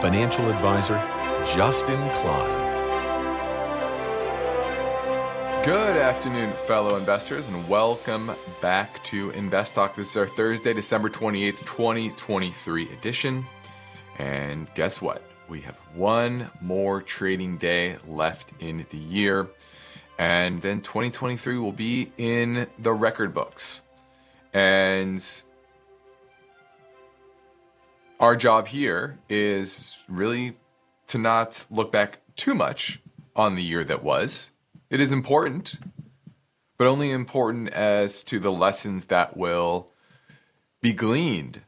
Financial Advisor, Justin Klein. Good afternoon, fellow investors, and welcome back to Invest Talk. This is our Thursday, December 28th, 2023 edition. And guess what? We have one more trading day left in the year. And then 2023 will be in the record books. And our job here is really to not look back too much on the year that was it is important, but only important as to the lessons that will be gleaned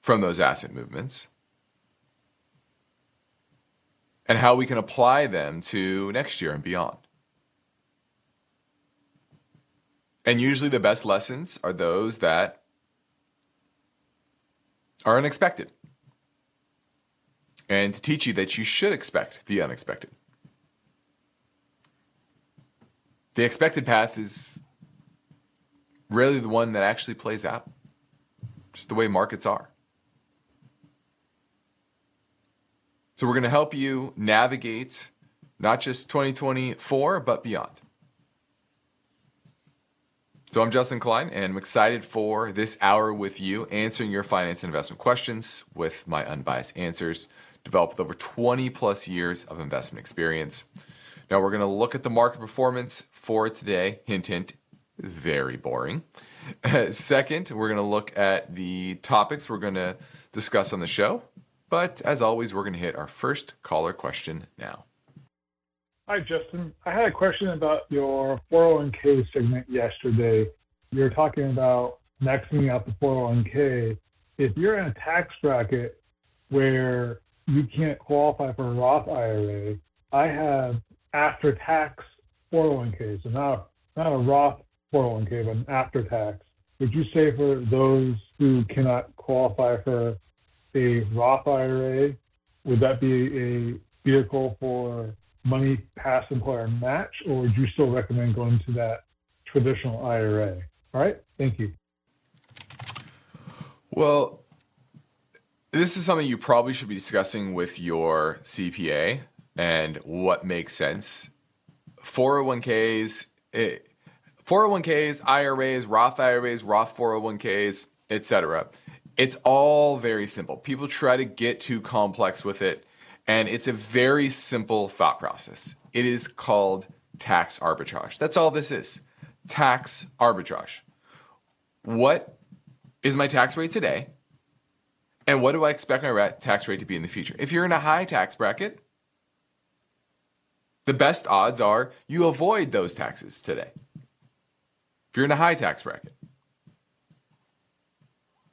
from those asset movements and how we can apply them to next year and beyond. And usually the best lessons are those that are unexpected. And to teach you that you should expect the unexpected. the expected path is rarely the one that actually plays out, just the way markets are. So, we're going to help you navigate not just 2024, but beyond. So, I'm Justin Klein, and I'm excited for this hour with you, answering your finance and investment questions with my unbiased answers, developed with over 20 plus years of investment experience. Now we're going to look at the market performance for today. Hint, hint, very boring. Second, we're going to look at the topics we're going to discuss on the show. But as always, we're going to hit our first caller question now. Hi, Justin. I had a question about your 401k segment yesterday. You were talking about maxing out the 401k. If you're in a tax bracket where you can't qualify for a Roth IRA, I have after tax 401k. So not not a Roth 401k, but an after tax. Would you say for those who cannot qualify for a Roth IRA, would that be a vehicle for money past employer match, or would you still recommend going to that traditional IRA? All right, thank you. Well, this is something you probably should be discussing with your CPA and what makes sense. 401ks, it, 401ks, IRAs, Roth IRAs, Roth 401ks, etc. It's all very simple. People try to get too complex with it, and it's a very simple thought process. It is called tax arbitrage. That's all this is. Tax arbitrage. What is my tax rate today? And what do I expect my tax rate to be in the future? If you're in a high tax bracket, the best odds are you avoid those taxes today. If you're in a high tax bracket.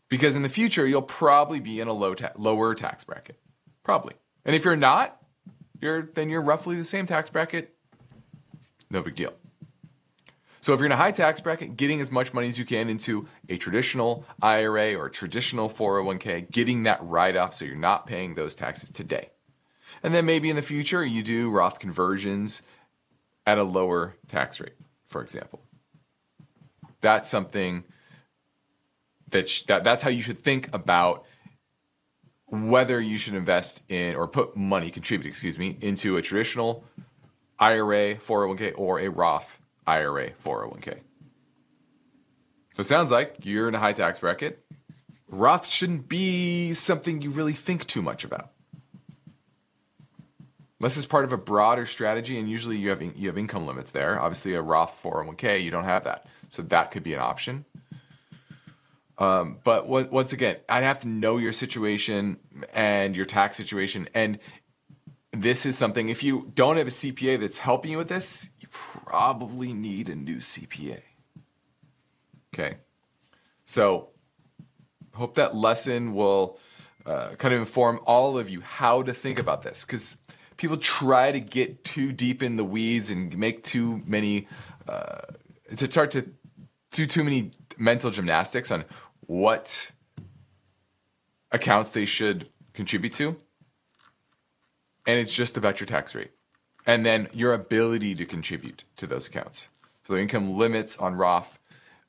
Because in the future, you'll probably be in a low ta- lower tax bracket. Probably. And if you're not, you're then you're roughly the same tax bracket. No big deal. So if you're in a high tax bracket, getting as much money as you can into a traditional IRA or traditional 401k, getting that write off so you're not paying those taxes today. And then maybe in the future, you do Roth conversions at a lower tax rate, for example. That's something that, sh- that that's how you should think about whether you should invest in or put money, contribute, excuse me, into a traditional IRA 401k or a Roth IRA 401k. So it sounds like you're in a high tax bracket. Roth shouldn't be something you really think too much about. Unless it's part of a broader strategy, and usually you have you have income limits there. Obviously, a Roth 401k, you don't have that, so that could be an option. Um, but once again, I'd have to know your situation and your tax situation, and this is something. If you don't have a CPA that's helping you with this, you probably need a new CPA. Okay, so hope that lesson will uh, kind of inform all of you how to think about this because people try to get too deep in the weeds and make too many uh, to start to do too many mental gymnastics on what accounts they should contribute to and it's just about your tax rate and then your ability to contribute to those accounts so the income limits on roth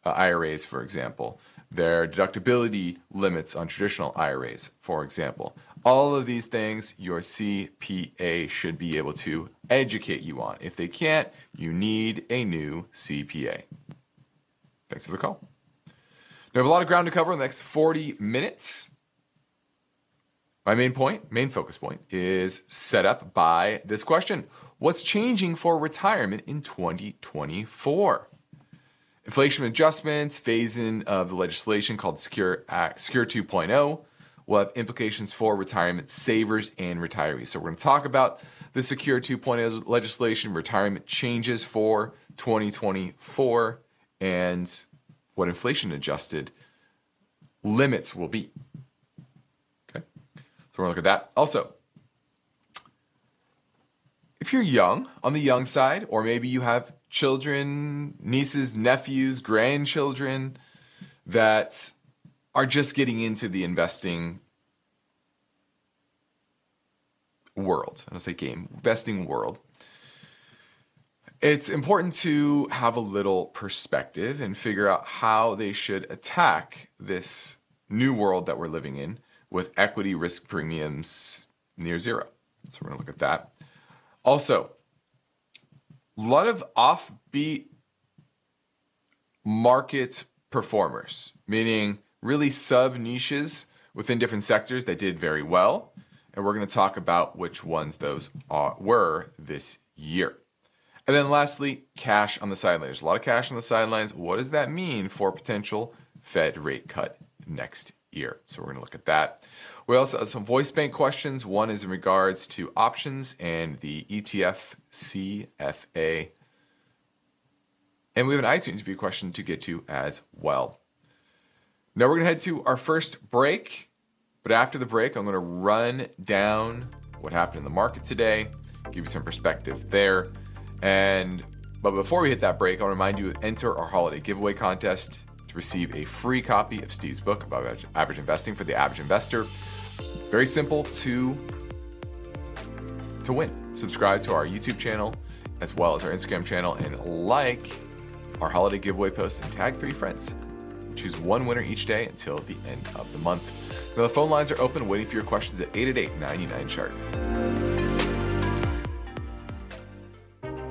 uh, iras for example their deductibility limits on traditional IRAs, for example. All of these things your CPA should be able to educate you on. If they can't, you need a new CPA. Thanks for the call. We have a lot of ground to cover in the next 40 minutes. My main point, main focus point, is set up by this question What's changing for retirement in 2024? Inflation adjustments, phasing of the legislation called Secure Act, Secure 2.0 will have implications for retirement savers and retirees. So we're going to talk about the Secure 2.0 legislation, retirement changes for 2024, and what inflation adjusted limits will be. Okay, so we're to look at that. Also, if you're young, on the young side, or maybe you have children, nieces, nephews, grandchildren that are just getting into the investing world. I don't say game, investing world. It's important to have a little perspective and figure out how they should attack this new world that we're living in with equity risk premiums near zero. So we're going to look at that. Also, a lot of offbeat market performers, meaning really sub niches within different sectors that did very well. And we're going to talk about which ones those are, were this year. And then lastly, cash on the sidelines. There's a lot of cash on the sidelines. What does that mean for potential Fed rate cut next year? So we're going to look at that. We also have some voice bank questions. One is in regards to options and the ETF CFA. And we have an iTunes view question to get to as well. Now we're going to head to our first break. But after the break, I'm going to run down what happened in the market today, give you some perspective there. And but before we hit that break, I'll remind you to enter our holiday giveaway contest to receive a free copy of Steve's book about average investing for the average investor. Very simple to to win. Subscribe to our YouTube channel as well as our Instagram channel and like our holiday giveaway post and tag three friends. Choose one winner each day until the end of the month. Now the phone lines are open, waiting for your questions at 888 99 chart.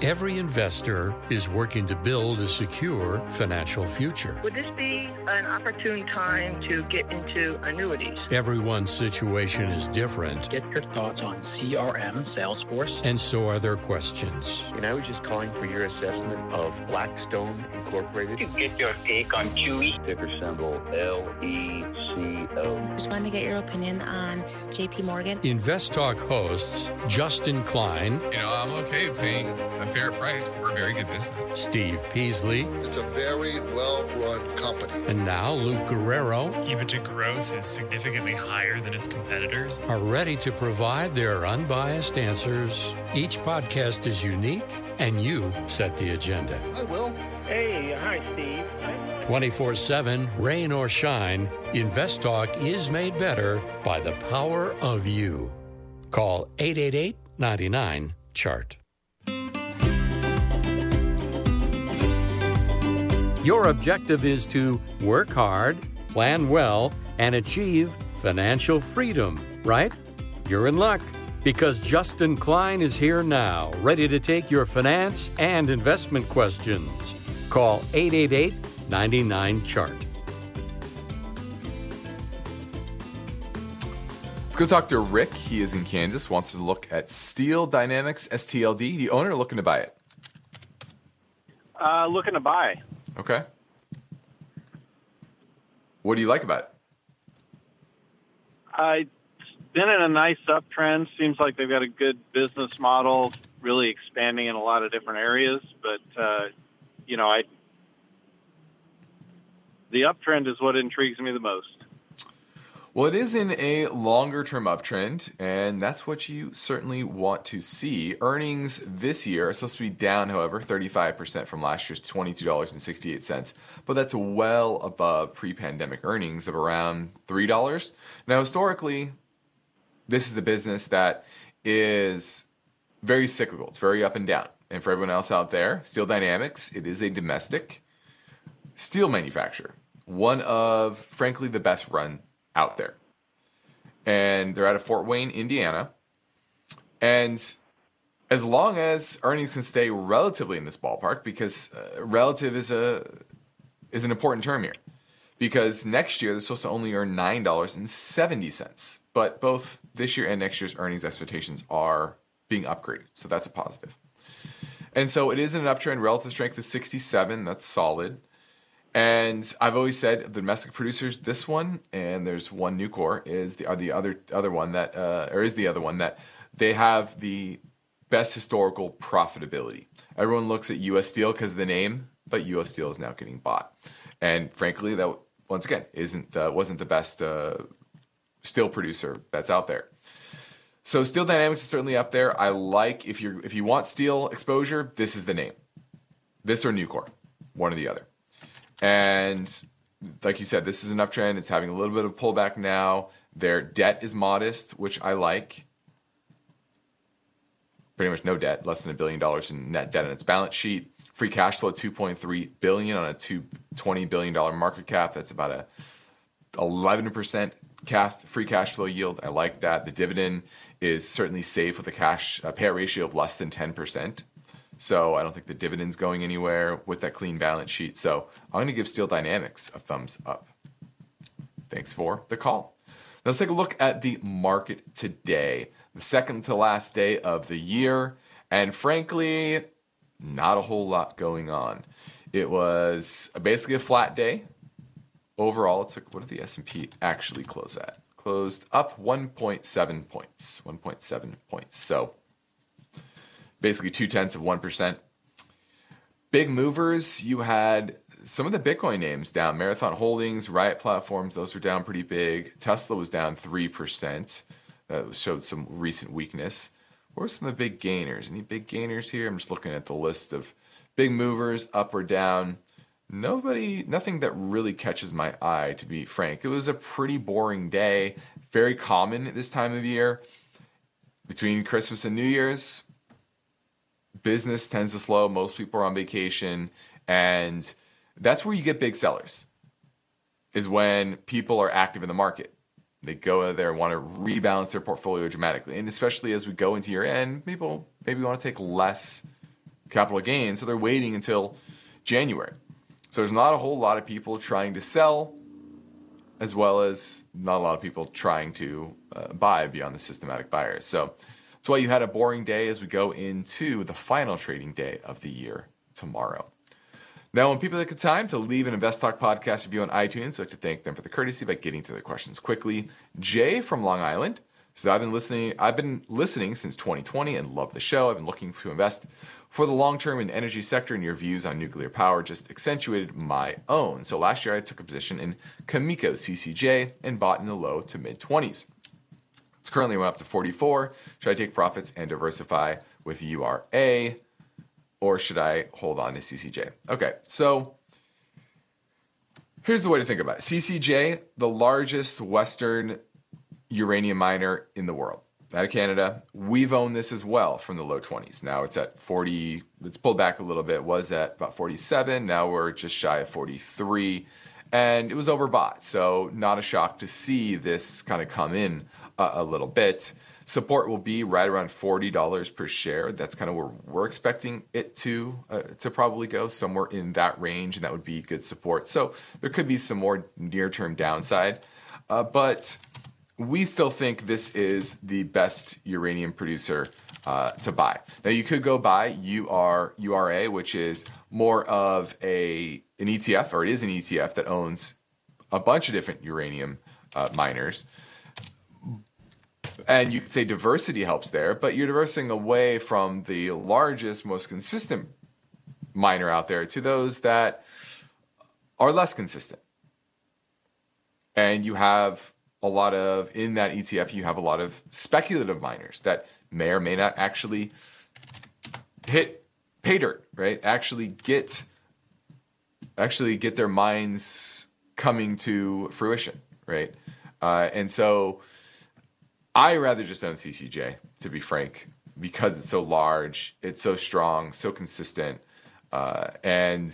Every investor is working to build a secure financial future. Would this be an opportune time to get into annuities? Everyone's situation is different. Get your thoughts on CRM, Salesforce. And so are their questions. And I was just calling for your assessment of Blackstone Incorporated. To get your take on QE. Ticker symbol LECO. Just wanted to get your opinion on JP Morgan. Invest Talk hosts Justin Klein. You know, I'm okay paying a fair price for a very good business. Steve Peasley. It's a very well run company. And now Luke Guerrero. EBITDA growth is significantly higher than its competitors. Are ready to provide their unbiased answers. Each podcast is unique, and you set the agenda. I will. Hey, hi, Steve. 24 7, rain or shine, Invest Talk is made better by the power of you. Call 888 99 Chart. Your objective is to work hard, plan well, and achieve financial freedom, right? You're in luck because Justin Klein is here now, ready to take your finance and investment questions. Call 888 99 Chart. Let's go talk to Rick. He is in Kansas, wants to look at Steel Dynamics STLD. The owner looking to buy it. Uh, looking to buy. Okay. What do you like about it? Uh, it's been in a nice uptrend. Seems like they've got a good business model, really expanding in a lot of different areas. But uh, you know, I the uptrend is what intrigues me the most. Well, it is in a longer term uptrend, and that's what you certainly want to see. Earnings this year are supposed to be down, however, 35% from last year's $22.68, but that's well above pre pandemic earnings of around $3. Now, historically, this is a business that is very cyclical, it's very up and down. And for everyone else out there, Steel Dynamics, it is a domestic steel manufacturer, one of, frankly, the best run out there. And they're out of Fort Wayne, Indiana. And as long as earnings can stay relatively in this ballpark, because uh, relative is a is an important term here, because next year they're supposed to only earn nine dollars and seventy cents, but both this year and next year's earnings expectations are being upgraded, so that's a positive. And so it is in an uptrend. Relative strength is sixty seven. That's solid. And I've always said the domestic producers, this one and there's one Nucor is the are the other other one that uh, or is the other one that they have the best historical profitability. Everyone looks at U.S. Steel because of the name, but U.S. Steel is now getting bought, and frankly, that once again isn't uh, wasn't the best uh, steel producer that's out there. So Steel Dynamics is certainly up there. I like if you if you want steel exposure, this is the name. This or Nucor, one or the other. And like you said, this is an uptrend. It's having a little bit of pullback now. Their debt is modest, which I like. Pretty much no debt, less than a billion dollars in net debt on its balance sheet. Free cash flow 2.3 billion on a 220 billion dollar market cap. That's about a 11% free cash flow yield. I like that. The dividend is certainly safe with a cash a payout ratio of less than 10%. So I don't think the dividend's going anywhere with that clean balance sheet. So I'm going to give Steel Dynamics a thumbs up. Thanks for the call. Now Let's take a look at the market today, the second to last day of the year. And frankly, not a whole lot going on. It was basically a flat day. Overall, it's like, what did the S&P actually close at? Closed up 1.7 points, 1.7 points. So basically two tenths of 1%. Big movers, you had some of the Bitcoin names down. Marathon Holdings, Riot Platforms, those were down pretty big. Tesla was down 3%. That showed some recent weakness. What were some of the big gainers? Any big gainers here? I'm just looking at the list of big movers up or down. Nobody, nothing that really catches my eye, to be frank. It was a pretty boring day, very common at this time of year. Between Christmas and New Year's, business tends to slow. Most people are on vacation. And that's where you get big sellers, is when people are active in the market. They go out there and want to rebalance their portfolio dramatically. And especially as we go into year end, people maybe want to take less capital gains. So they're waiting until January. So there's not a whole lot of people trying to sell, as well as not a lot of people trying to uh, buy beyond the systematic buyers. So that's why you had a boring day as we go into the final trading day of the year tomorrow. Now, when people take the time to leave an Invest Talk podcast review on iTunes, we'd like to thank them for the courtesy by getting to their questions quickly. Jay from Long Island says, I've been listening, I've been listening since 2020 and love the show. I've been looking to invest for the long term in the energy sector, and your views on nuclear power just accentuated my own. So last year I took a position in Cameco CCJ and bought in the low to mid 20s. It's currently went up to 44. Should I take profits and diversify with URA? Or should I hold on to CCJ? Okay, so here's the way to think about it CCJ, the largest Western uranium miner in the world out of Canada. We've owned this as well from the low 20s. Now it's at 40, it's pulled back a little bit, was at about 47. Now we're just shy of 43. And it was overbought. So, not a shock to see this kind of come in a little bit. Support will be right around forty dollars per share. That's kind of where we're expecting it to uh, to probably go somewhere in that range, and that would be good support. So there could be some more near term downside, uh, but we still think this is the best uranium producer uh, to buy. Now you could go buy UR, URA, which is more of a an ETF, or it is an ETF that owns a bunch of different uranium uh, miners and you could say diversity helps there, but you're diversing away from the largest, most consistent miner out there to those that are less consistent. And you have a lot of in that ETF you have a lot of speculative miners that may or may not actually hit pay dirt, right? Actually get actually get their minds coming to fruition, right? Uh, and so I rather just own CCJ, to be frank, because it's so large, it's so strong, so consistent, uh, and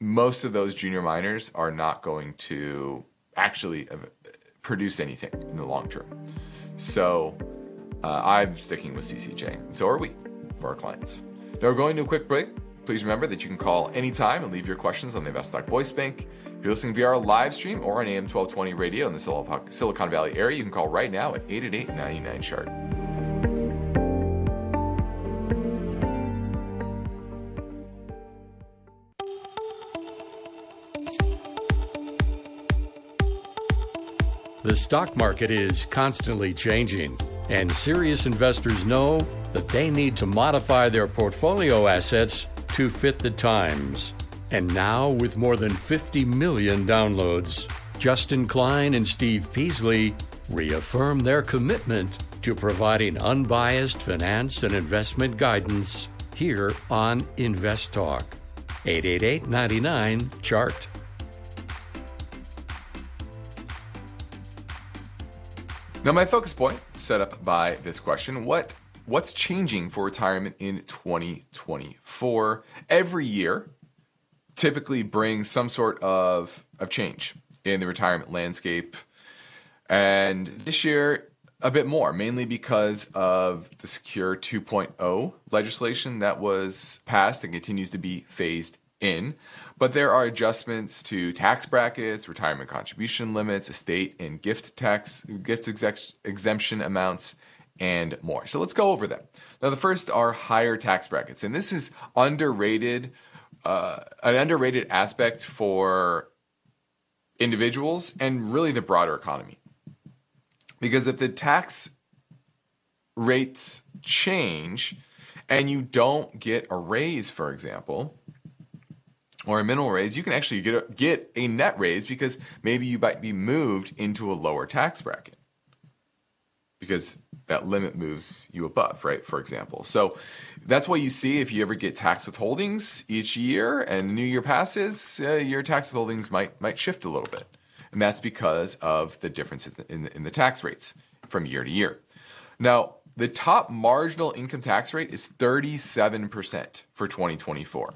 most of those junior miners are not going to actually produce anything in the long term. So uh, I'm sticking with CCJ, and so are we for our clients. Now we're going to a quick break. Please remember that you can call anytime and leave your questions on the InvestTalk voice bank. If you're listening via our live stream or on AM 1220 radio in the Silicon Valley area, you can call right now at 888 99 Chart. Stock market is constantly changing, and serious investors know that they need to modify their portfolio assets to fit the times. And now, with more than 50 million downloads, Justin Klein and Steve Peasley reaffirm their commitment to providing unbiased finance and investment guidance here on Invest Talk. 888 99 Chart. Now, my focus point set up by this question what what's changing for retirement in 2024? Every year typically brings some sort of, of change in the retirement landscape. And this year, a bit more, mainly because of the Secure 2.0 legislation that was passed and continues to be phased in. But there are adjustments to tax brackets, retirement contribution limits, estate and gift tax, gift exemption amounts, and more. So let's go over them. Now, the first are higher tax brackets, and this is underrated, uh, an underrated aspect for individuals and really the broader economy. Because if the tax rates change and you don't get a raise, for example, or a minimal raise, you can actually get a, get a net raise because maybe you might be moved into a lower tax bracket because that limit moves you above, right? For example. So that's what you see if you ever get tax withholdings each year and the new year passes, uh, your tax withholdings might might shift a little bit. And that's because of the difference in the, in the, in the tax rates from year to year. Now, the top marginal income tax rate is 37% for 2024.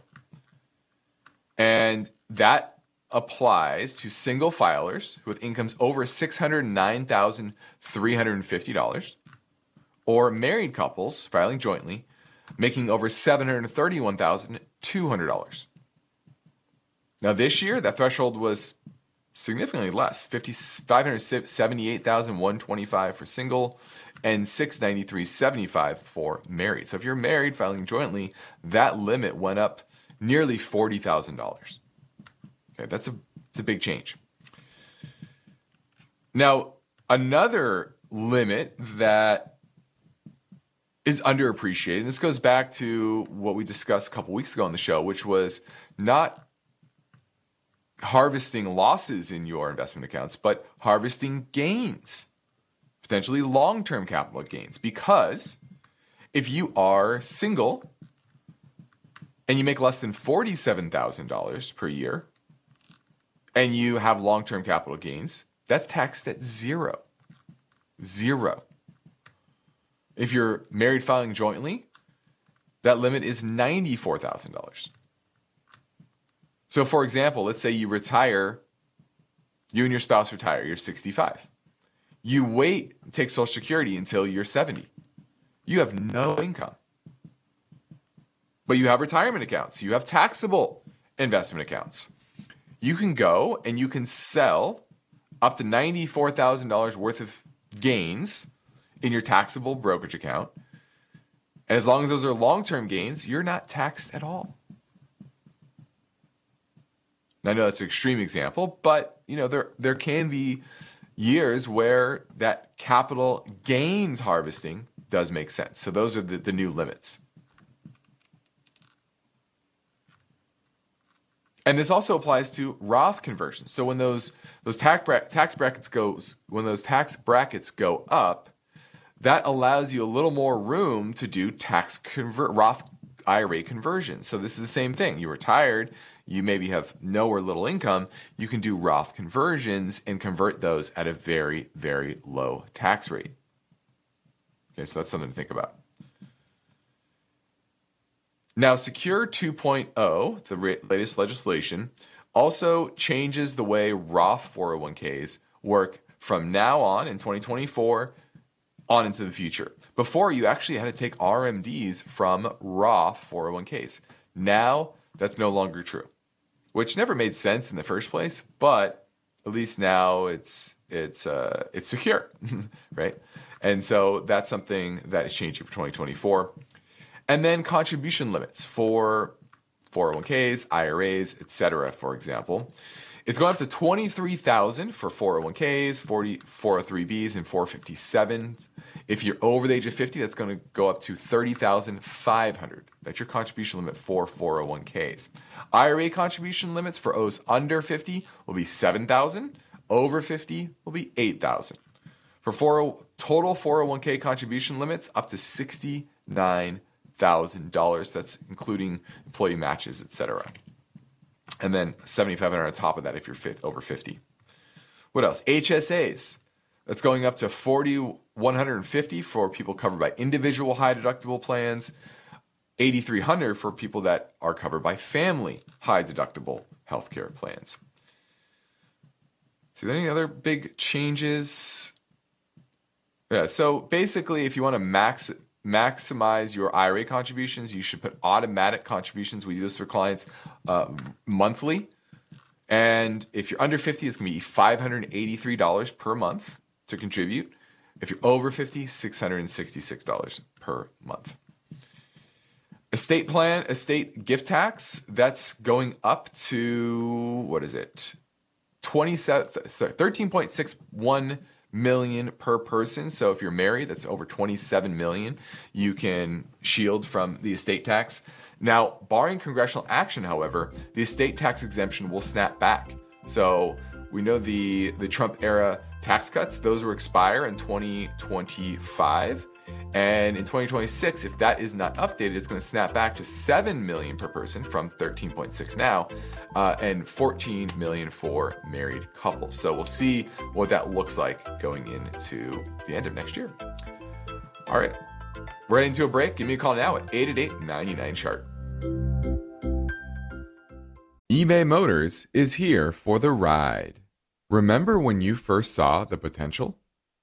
And that applies to single filers with incomes over $609,350 or married couples filing jointly making over $731,200. Now, this year, that threshold was significantly less 578,125 for single and 693.75 for married. So if you're married filing jointly, that limit went up nearly $40,000. Okay, that's a, that's a big change. Now, another limit that is underappreciated, and this goes back to what we discussed a couple weeks ago on the show, which was not harvesting losses in your investment accounts, but harvesting gains, potentially long term capital gains. Because if you are single and you make less than $47,000 per year and you have long term capital gains, that's taxed at zero. Zero. If you're married filing jointly, that limit is $94,000. So, for example, let's say you retire, you and your spouse retire, you're 65. You wait, take Social Security until you're 70. You have no income. But you have retirement accounts, you have taxable investment accounts. You can go and you can sell up to $94,000 worth of gains in your taxable brokerage account. And as long as those are long term gains, you're not taxed at all. I know that's an extreme example, but you know there there can be years where that capital gains harvesting does make sense. So those are the, the new limits. And this also applies to Roth conversions. So when those those tax, tax brackets goes when those tax brackets go up, that allows you a little more room to do tax convert Roth IRA conversions. So this is the same thing. You retired, you maybe have no or little income, you can do Roth conversions and convert those at a very very low tax rate. Okay, so that's something to think about. Now, Secure 2.0, the latest legislation, also changes the way Roth 401ks work from now on in 2024 on into the future. Before, you actually had to take RMDs from Roth 401ks. Now, that's no longer true, which never made sense in the first place, but at least now it's it's uh, it's secure, right? And so that's something that is changing for 2024. And then contribution limits for 401ks, IRAs, etc. For example, it's going up to 23,000 for 401ks, 40, 403bs, and 457s. If you're over the age of 50, that's going to go up to 30,500. That's your contribution limit for 401ks. IRA contribution limits for O's under 50 will be 7,000. Over 50 will be 8,000. For four, total 401k contribution limits, up to 69,000. $1,000. That's including employee matches, etc. And then 7,500 on top of that if you're over 50. What else? HSAs. That's going up to 4,150 for people covered by individual high deductible plans, 8,300 for people that are covered by family high deductible healthcare plans. So, any other big changes? Yeah, so basically, if you want to max maximize your IRA contributions, you should put automatic contributions. We do this for clients uh, monthly. And if you're under 50, it's going to be $583 per month to contribute. If you're over 50, $666 per month. Estate plan, estate gift tax, that's going up to, what is it? 27, 13.61 million per person. So if you're married, that's over 27 million. You can shield from the estate tax. Now, barring congressional action, however, the estate tax exemption will snap back. So we know the the Trump era tax cuts; those will expire in 2025. And in 2026, if that is not updated, it's going to snap back to 7 million per person from 13.6 now, uh, and 14 million for married couples. So we'll see what that looks like going into the end of next year. All right, we're heading to a break. Give me a call now at 888 99 chart. eBay Motors is here for the ride. Remember when you first saw the potential?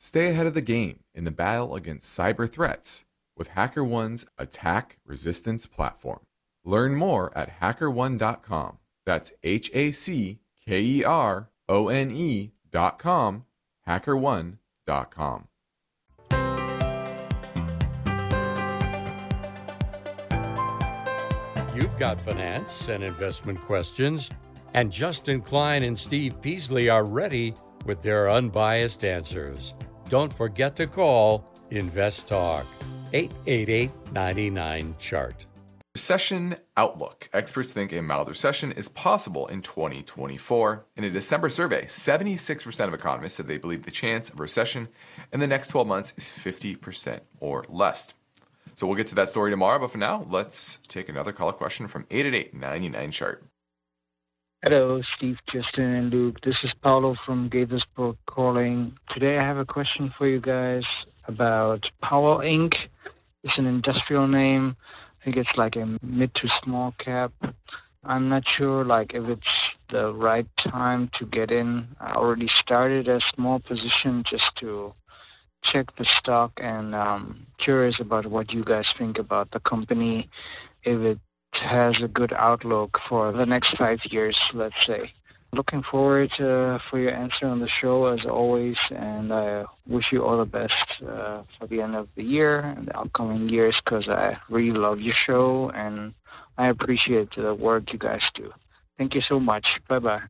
stay ahead of the game in the battle against cyber threats with HackerOne's attack resistance platform. Learn more at hackerone.com. That's H A C K E R O N E.com, hackerone.com. You've got finance and investment questions, and Justin Klein and Steve Peasley are ready with their unbiased answers. Don't forget to call Invest Talk 888 99 Chart. Recession outlook. Experts think a mild recession is possible in 2024. In a December survey, 76% of economists said they believe the chance of recession in the next 12 months is 50% or less. So we'll get to that story tomorrow, but for now, let's take another caller question from 888 99 chart. Hello, Steve, Justin, and Luke. This is Paulo from Gaithersburg calling. Today I have a question for you guys about Power Inc. It's an industrial name. I think it's like a mid to small cap. I'm not sure like if it's the right time to get in. I already started a small position just to check the stock and um, curious about what you guys think about the company, if it has a good outlook for the next five years, let's say. Looking forward uh, for your answer on the show as always, and I wish you all the best uh, for the end of the year and the upcoming years because I really love your show and I appreciate the work you guys do. Thank you so much. Bye bye.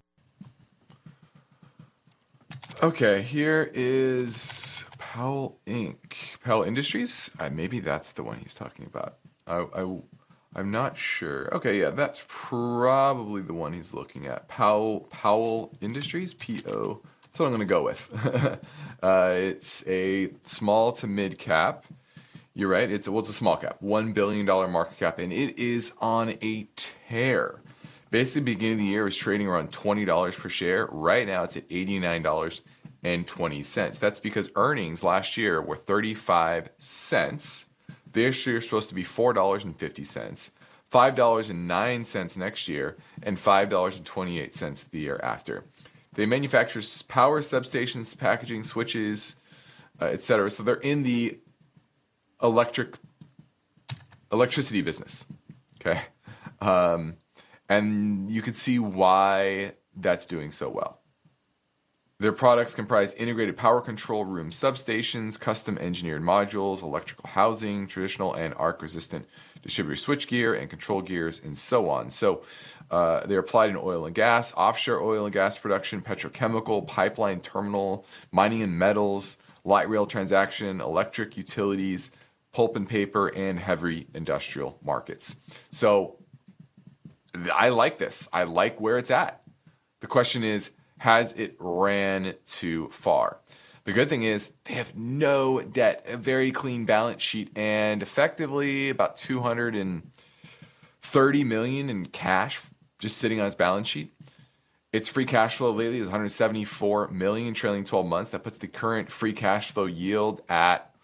Okay, here is Powell Inc. Powell Industries. Uh, maybe that's the one he's talking about. I, I I'm not sure. Okay, yeah, that's probably the one he's looking at. Powell Powell Industries, P O. That's what I'm going to go with. uh, it's a small to mid cap. You're right. It's well, it's a small cap, one billion dollar market cap, and it is on a tear. Basically, beginning of the year, was trading around twenty dollars per share. Right now, it's at eighty nine dollars and twenty cents. That's because earnings last year were thirty five cents this year is supposed to be $4.50, $5.09 next year, and $5.28 the year after. They manufacture power substations, packaging, switches, uh, etc. So they're in the electric electricity business. Okay, um, and you can see why that's doing so well. Their products comprise integrated power control room substations, custom engineered modules, electrical housing, traditional and arc resistant distributor switchgear and control gears, and so on. So uh, they're applied in oil and gas, offshore oil and gas production, petrochemical, pipeline terminal, mining and metals, light rail transaction, electric utilities, pulp and paper, and heavy industrial markets. So I like this. I like where it's at. The question is, has it ran too far? The good thing is they have no debt, a very clean balance sheet, and effectively about 230 million in cash just sitting on its balance sheet. Its free cash flow lately is 174 million trailing 12 months. That puts the current free cash flow yield at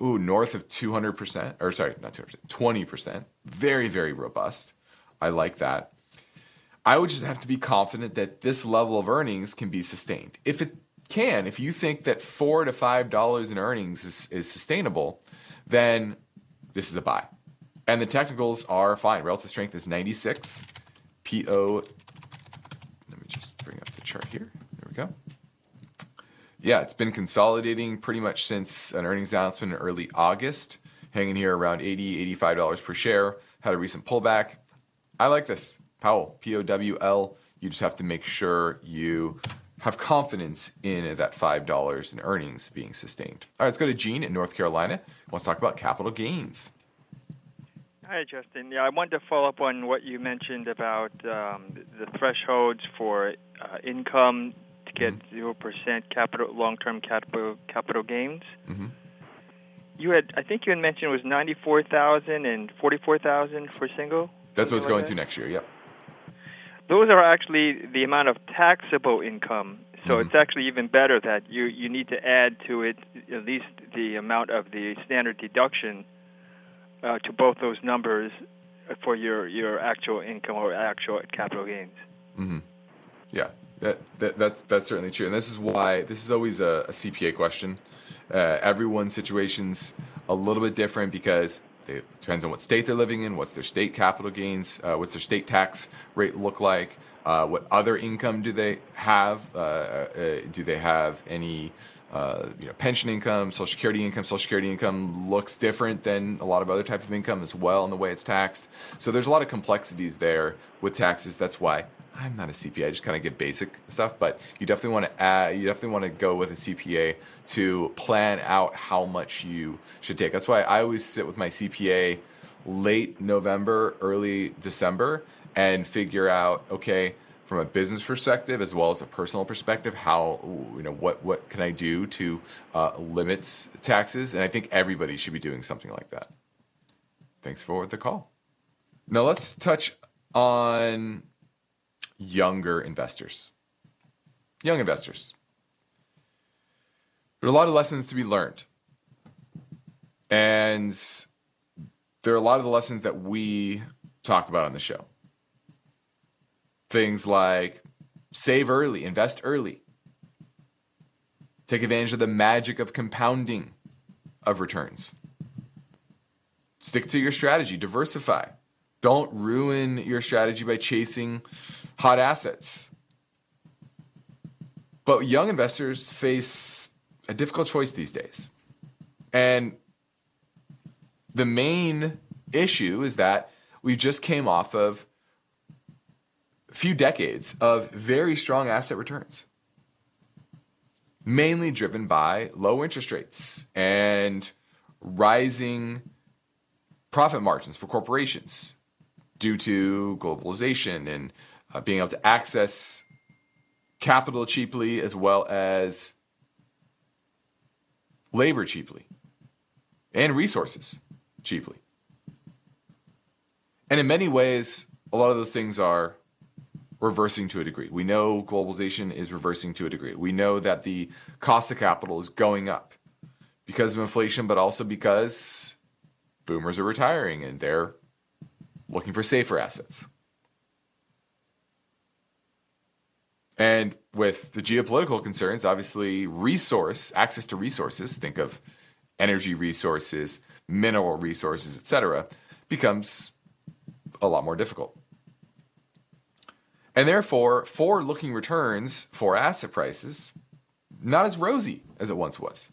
ooh north of 200% or sorry, not 200%, 20%. Very very robust. I like that. I would just have to be confident that this level of earnings can be sustained. If it can, if you think that four to five dollars in earnings is, is sustainable, then this is a buy. And the technicals are fine. Relative strength is 96. PO. Let me just bring up the chart here. There we go. Yeah, it's been consolidating pretty much since an earnings announcement in early August, hanging here around 80 $85 per share. Had a recent pullback. I like this. Powell, P O W L. You just have to make sure you have confidence in that $5 in earnings being sustained. All right, let's go to Gene in North Carolina. Wants to talk about capital gains. Hi, Justin. Yeah, I wanted to follow up on what you mentioned about um, the thresholds for uh, income to get mm-hmm. 0% capital long-term capital capital gains. Mm-hmm. you had I think you had mentioned it was ninety four thousand and forty four thousand for single. That's what's Something going like to next year. Yep. Those are actually the amount of taxable income. So Mm-hmm. it's actually even better that you you need to add to it at least the amount of the standard deduction uh, to both those numbers for your your actual income or actual capital gains. hmm Yeah, that, that that's that's certainly true, and this is why this is always a, a CPA question. Uh, everyone's situation's a little bit different because it depends on what state they're living in, what's their state capital gains, uh, what's their state tax rate look like, uh, what other income do they have, uh, uh, do they have any. Uh, you know, pension income, Social Security income. Social Security income looks different than a lot of other type of income as well in the way it's taxed. So there's a lot of complexities there with taxes. That's why I'm not a CPA. I just kind of get basic stuff, but you definitely want to add, you definitely want to go with a CPA to plan out how much you should take. That's why I always sit with my CPA late November, early December, and figure out okay from a business perspective as well as a personal perspective how you know what what can I do to uh, limit taxes, and I think everybody should be doing something like that. Thanks for the call. Now let's touch on younger investors. Young investors. There are a lot of lessons to be learned. And there are a lot of the lessons that we talk about on the show. Things like save early, invest early, take advantage of the magic of compounding of returns. Stick to your strategy, diversify. Don't ruin your strategy by chasing hot assets. But young investors face a difficult choice these days. And the main issue is that we just came off of a few decades of very strong asset returns, mainly driven by low interest rates and rising profit margins for corporations due to globalization and uh, being able to access capital cheaply as well as labor cheaply and resources cheaply. And in many ways, a lot of those things are reversing to a degree. We know globalization is reversing to a degree. We know that the cost of capital is going up because of inflation, but also because boomers are retiring and they're looking for safer assets. And with the geopolitical concerns, obviously, resource, access to resources, think of energy resources, mineral resources, etc., becomes a lot more difficult. And therefore, forward looking returns for asset prices, not as rosy as it once was.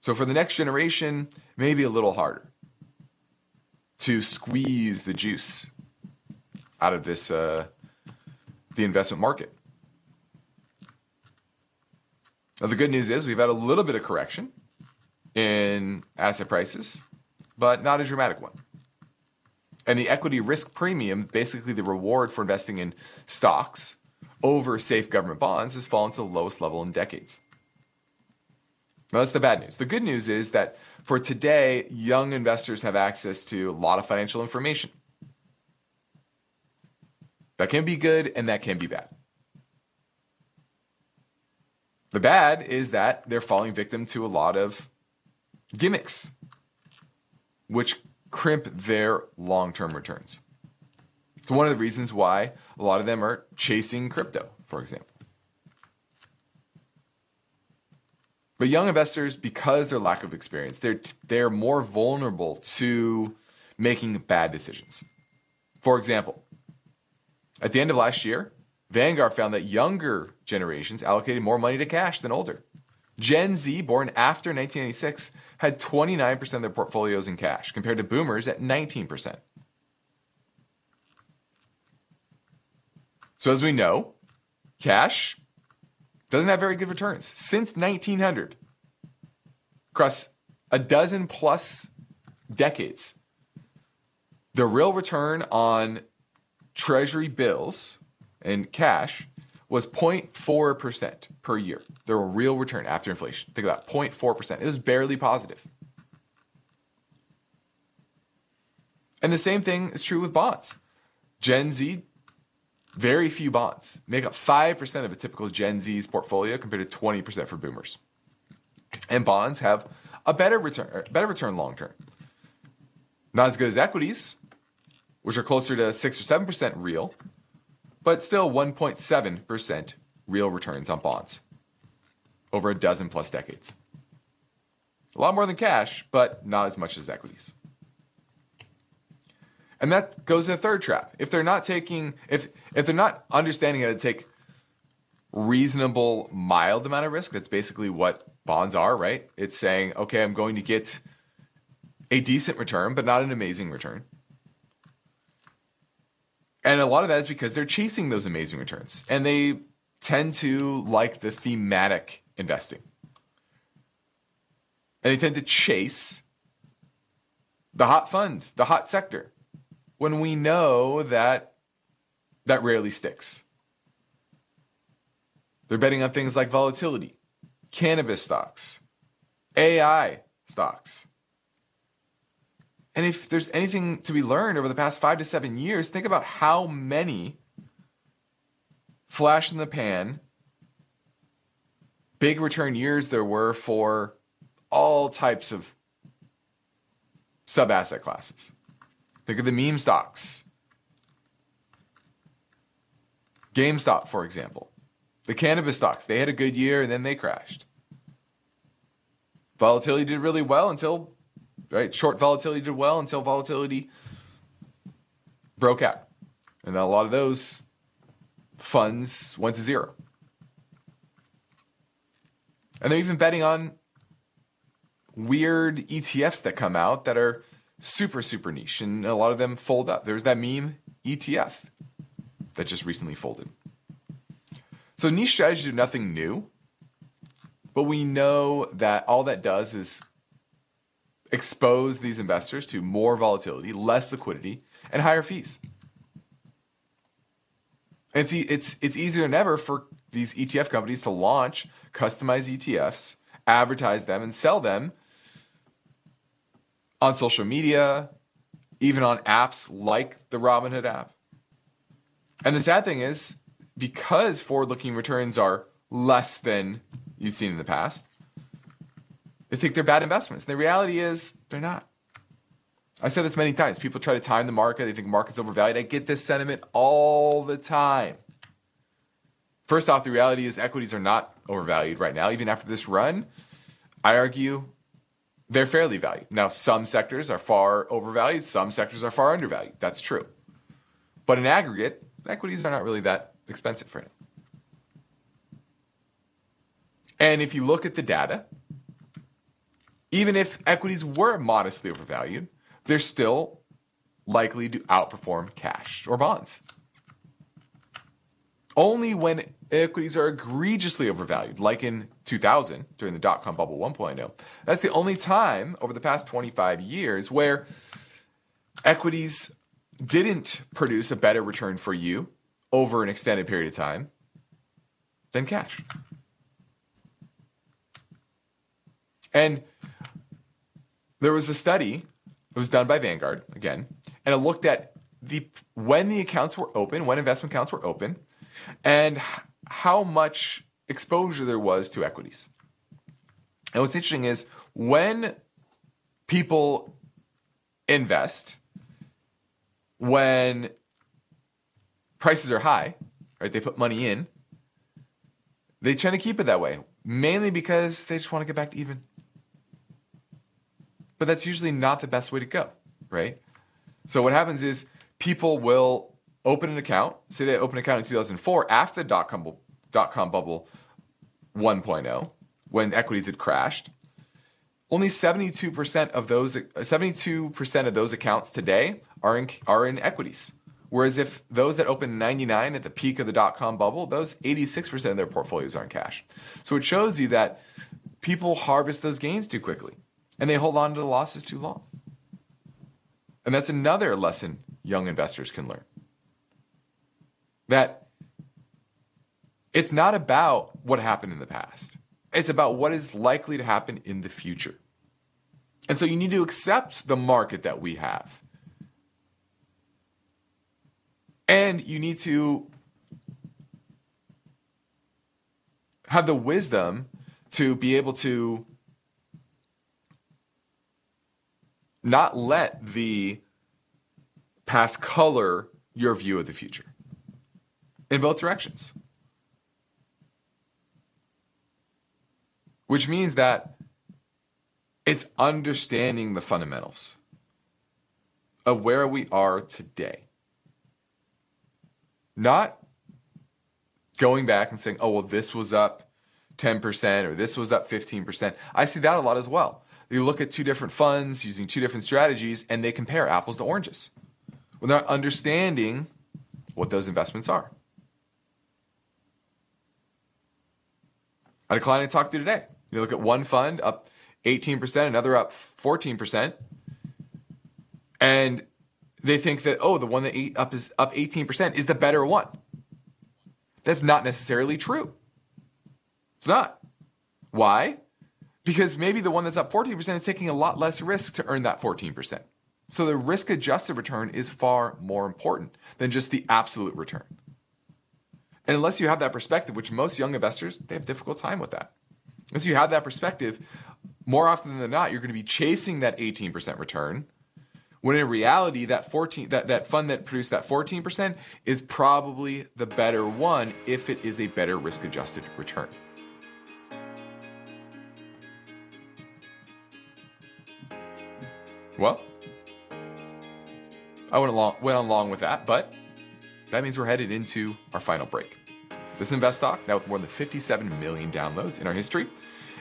So for the next generation, maybe a little harder to squeeze the juice out of this uh, the investment market. Now the good news is we've had a little bit of correction in asset prices, but not a dramatic one. And the equity risk premium, basically the reward for investing in stocks over safe government bonds, has fallen to the lowest level in decades. Now, that's the bad news. The good news is that for today, young investors have access to a lot of financial information. That can be good and that can be bad. The bad is that they're falling victim to a lot of gimmicks, which crimp their long term returns. It's one of the reasons why a lot of them are chasing crypto, for example. But young investors, because their lack of experience, they're they're more vulnerable to making bad decisions. For example, at the end of last year, Vanguard found that younger generations allocated more money to cash than older. Gen Z, born after 1996, had 29% of their portfolios in cash, compared to boomers at 19%. So, as we know, cash doesn't have very good returns. Since 1900, across a dozen plus decades, the real return on treasury bills and cash was 0.4% per year. Their real return after inflation. Think about 0.4%. It was barely positive. And the same thing is true with bonds. Gen Z, very few bonds, make up 5% of a typical Gen Z's portfolio compared to 20% for boomers. And bonds have a better return, better return long term. Not as good as equities, which are closer to 6 or 7% real, but still 1.7% real returns on bonds over a dozen plus decades. A lot more than cash, but not as much as equities. And that goes to the third trap. If they're not taking, if if they're not understanding how to take reasonable, mild amount of risk, that's basically what bonds are, right? It's saying, okay, I'm going to get a decent return, but not an amazing return. And a lot of that is because they're chasing those amazing returns. And they tend to like the thematic investing. And they tend to chase the hot fund, the hot sector when we know that that rarely sticks. They're betting on things like volatility, cannabis stocks, AI stocks. And if there's anything to be learned over the past five to seven years, think about how many flash in the pan, big return years there were for all types of sub asset classes. Think of the meme stocks. GameStop, for example. The cannabis stocks, they had a good year and then they crashed. Volatility did really well until, right? Short volatility did well until volatility broke out. And a lot of those funds went to zero. And they're even betting on weird ETFs that come out that are super, super niche, and a lot of them fold up. There's that meme ETF that just recently folded. So niche strategies are nothing new, but we know that all that does is expose these investors to more volatility, less liquidity, and higher fees. It's, it's, it's easier than ever for these ETF companies to launch customized ETFs, advertise them, and sell them on social media, even on apps like the Robinhood app. And the sad thing is, because forward looking returns are less than you've seen in the past, they think they're bad investments. And the reality is, they're not. I said this many times. People try to time the market, they think market's overvalued. I get this sentiment all the time. First off, the reality is equities are not overvalued right now. Even after this run, I argue they're fairly valued. Now, some sectors are far overvalued, some sectors are far undervalued. That's true. But in aggregate, equities are not really that expensive for now. And if you look at the data, even if equities were modestly overvalued, they're still likely to outperform cash or bonds. Only when equities are egregiously overvalued, like in 2000 during the dot com bubble 1.0. That's the only time over the past 25 years where equities didn't produce a better return for you over an extended period of time than cash. And there was a study, it was done by Vanguard again, and it looked at the when the accounts were open, when investment accounts were open, and how much exposure there was to equities. And what's interesting is when people invest, when prices are high, right, they put money in, they tend to keep it that way, mainly because they just want to get back to even. But that's usually not the best way to go, right? So what happens is people will open an account. Say they open an account in 2004 after the dot com, dot com bubble 1.0 when equities had crashed. Only 72% of those 72% of those accounts today are in are in equities. Whereas if those that opened 99 at the peak of the dot com bubble, those 86% of their portfolios are in cash. So it shows you that people harvest those gains too quickly and they hold on to the losses too long. And that's another lesson young investors can learn that It's not about what happened in the past. It's about what is likely to happen in the future. And so you need to accept the market that we have. And you need to have the wisdom to be able to not let the past color your view of the future in both directions. Which means that it's understanding the fundamentals of where we are today. Not going back and saying, oh, well, this was up 10% or this was up 15%. I see that a lot as well. You look at two different funds using two different strategies and they compare apples to oranges without understanding what those investments are. I had a client I talked to today. You look at one fund up 18%, another up 14%, and they think that oh, the one that ate up is up 18% is the better one. That's not necessarily true. It's not. Why? Because maybe the one that's up 14% is taking a lot less risk to earn that 14%. So the risk adjusted return is far more important than just the absolute return. And unless you have that perspective, which most young investors, they have difficult time with that. Unless you have that perspective, more often than not, you're going to be chasing that 18% return. When in reality, that 14 that, that fund that produced that 14% is probably the better one if it is a better risk adjusted return. Well, I went along went along with that, but that means we're headed into our final break. This Invest Talk, now with more than 57 million downloads in our history.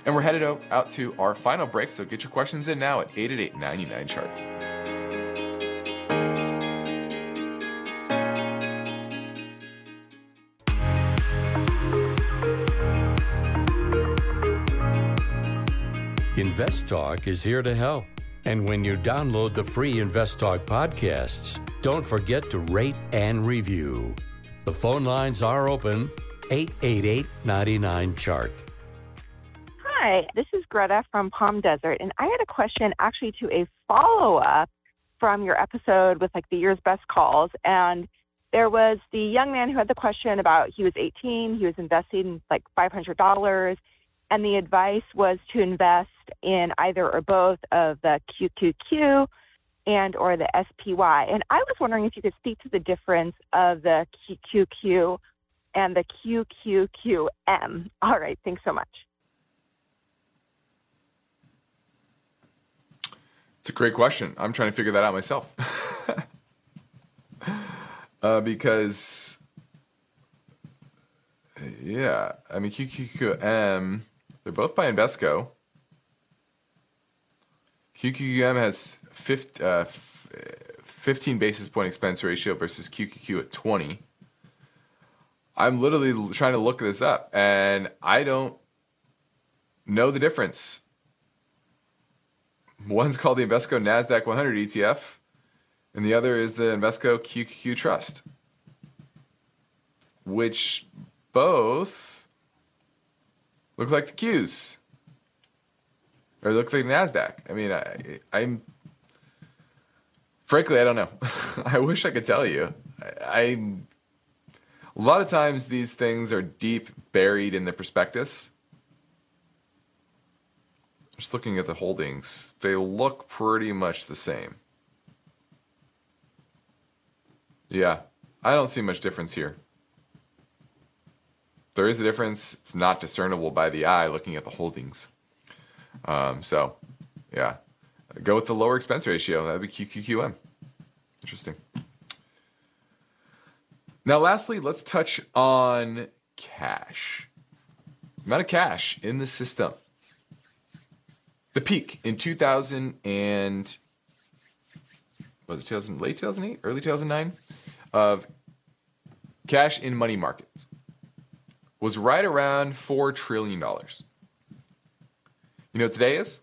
And we're headed out, to our final break, so get your questions in now at 888 99 chart. Invest Talk is here to help. And when you download the free Invest Talk podcasts, don't forget to rate and review. The phone lines are open 888 99 Chart. Hi, this is Greta from Palm Desert, and I had a question actually to a follow up from your episode with like the year's best calls. And there was the young man who had the question about he was 18, he was investing like $500, and the advice was to invest in either or both of the QQQ and or the SPY. And I was wondering if you could speak to the difference of the QQQ and the QQQM. All right, thanks so much. It's a great question. I'm trying to figure that out myself. uh, because, yeah, I mean, QQQM, they're both by Invesco. QQQM has 15, uh, 15 basis point expense ratio versus QQQ at 20. I'm literally trying to look this up and I don't know the difference One's called the Invesco NASDAQ 100 ETF, and the other is the Invesco QQQ Trust, which both look like the Qs. Or look like the NASDAQ. I mean, I, I'm. Frankly, I don't know. I wish I could tell you. I, I. A lot of times these things are deep buried in the prospectus just looking at the holdings, they look pretty much the same. Yeah, I don't see much difference here. There is a difference. It's not discernible by the eye looking at the holdings. Um, so, yeah, go with the lower expense ratio. That'd be QQQM. Interesting. Now, lastly, let's touch on cash. Amount of cash in the system the peak in 2000 and was it 2000 late 2008 early 2009 of cash in money markets was right around 4 trillion dollars. You know what today is?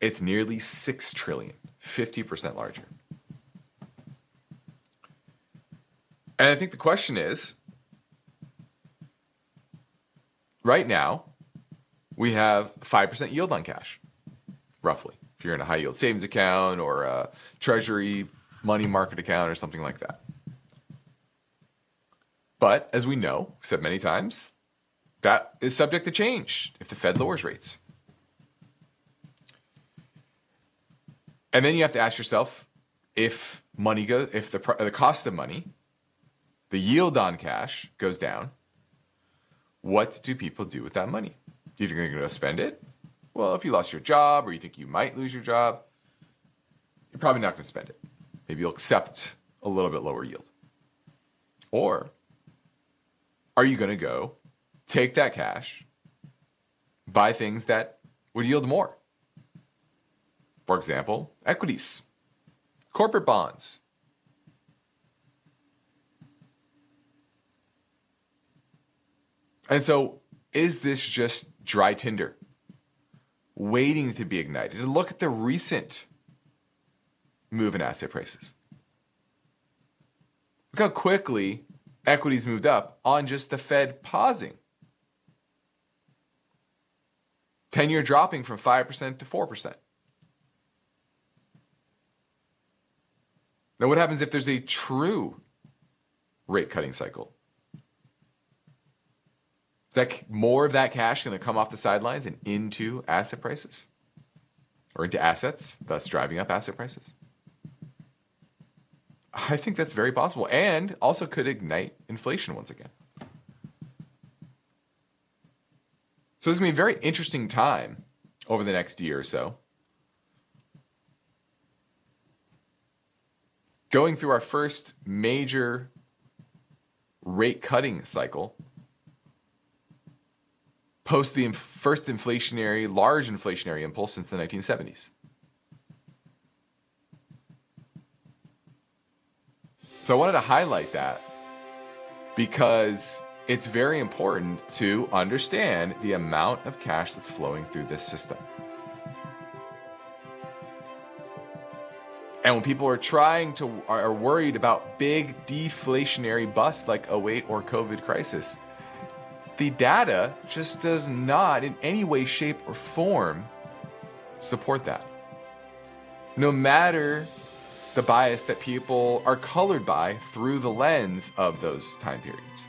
It's nearly 6 trillion 50% larger. And i think the question is right now, we have 5% yield on cash, roughly, if you're in a high yield savings account or a treasury money market account or something like that. But as we know, said many times, that is subject to change if the Fed lowers rates. And then you have to ask yourself if money goes, if the, the cost of money, the yield on cash goes down, what do people do with that money? Do you think they're going to spend it? Well, if you lost your job or you think you might lose your job, you're probably not going to spend it. Maybe you'll accept a little bit lower yield. Or are you going to go take that cash, buy things that would yield more? For example, equities, corporate bonds. And so, is this just dry tinder waiting to be ignited? And look at the recent move in asset prices. Look how quickly equities moved up on just the Fed pausing. 10 year dropping from 5% to 4%. Now, what happens if there's a true rate cutting cycle? Is that more of that cash going to come off the sidelines and into asset prices or into assets, thus driving up asset prices? I think that's very possible and also could ignite inflation once again. So it's going to be a very interesting time over the next year or so. Going through our first major rate cutting cycle post the first inflationary, large inflationary impulse since the 1970s. So I wanted to highlight that because it's very important to understand the amount of cash that's flowing through this system. And when people are trying to are worried about big deflationary busts like 08 or COVID crisis, the data just does not in any way shape or form support that. No matter the bias that people are colored by through the lens of those time periods.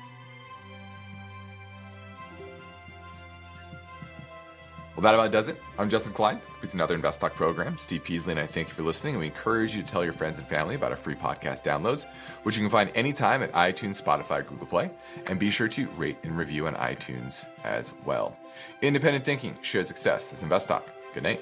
Well, that about does it. I'm Justin Klein. It's another Invest Talk program. Steve Peasley and I thank you for listening, and we encourage you to tell your friends and family about our free podcast downloads, which you can find anytime at iTunes, Spotify, Google Play, and be sure to rate and review on iTunes as well. Independent thinking, shared success. This is Invest Talk. Good night.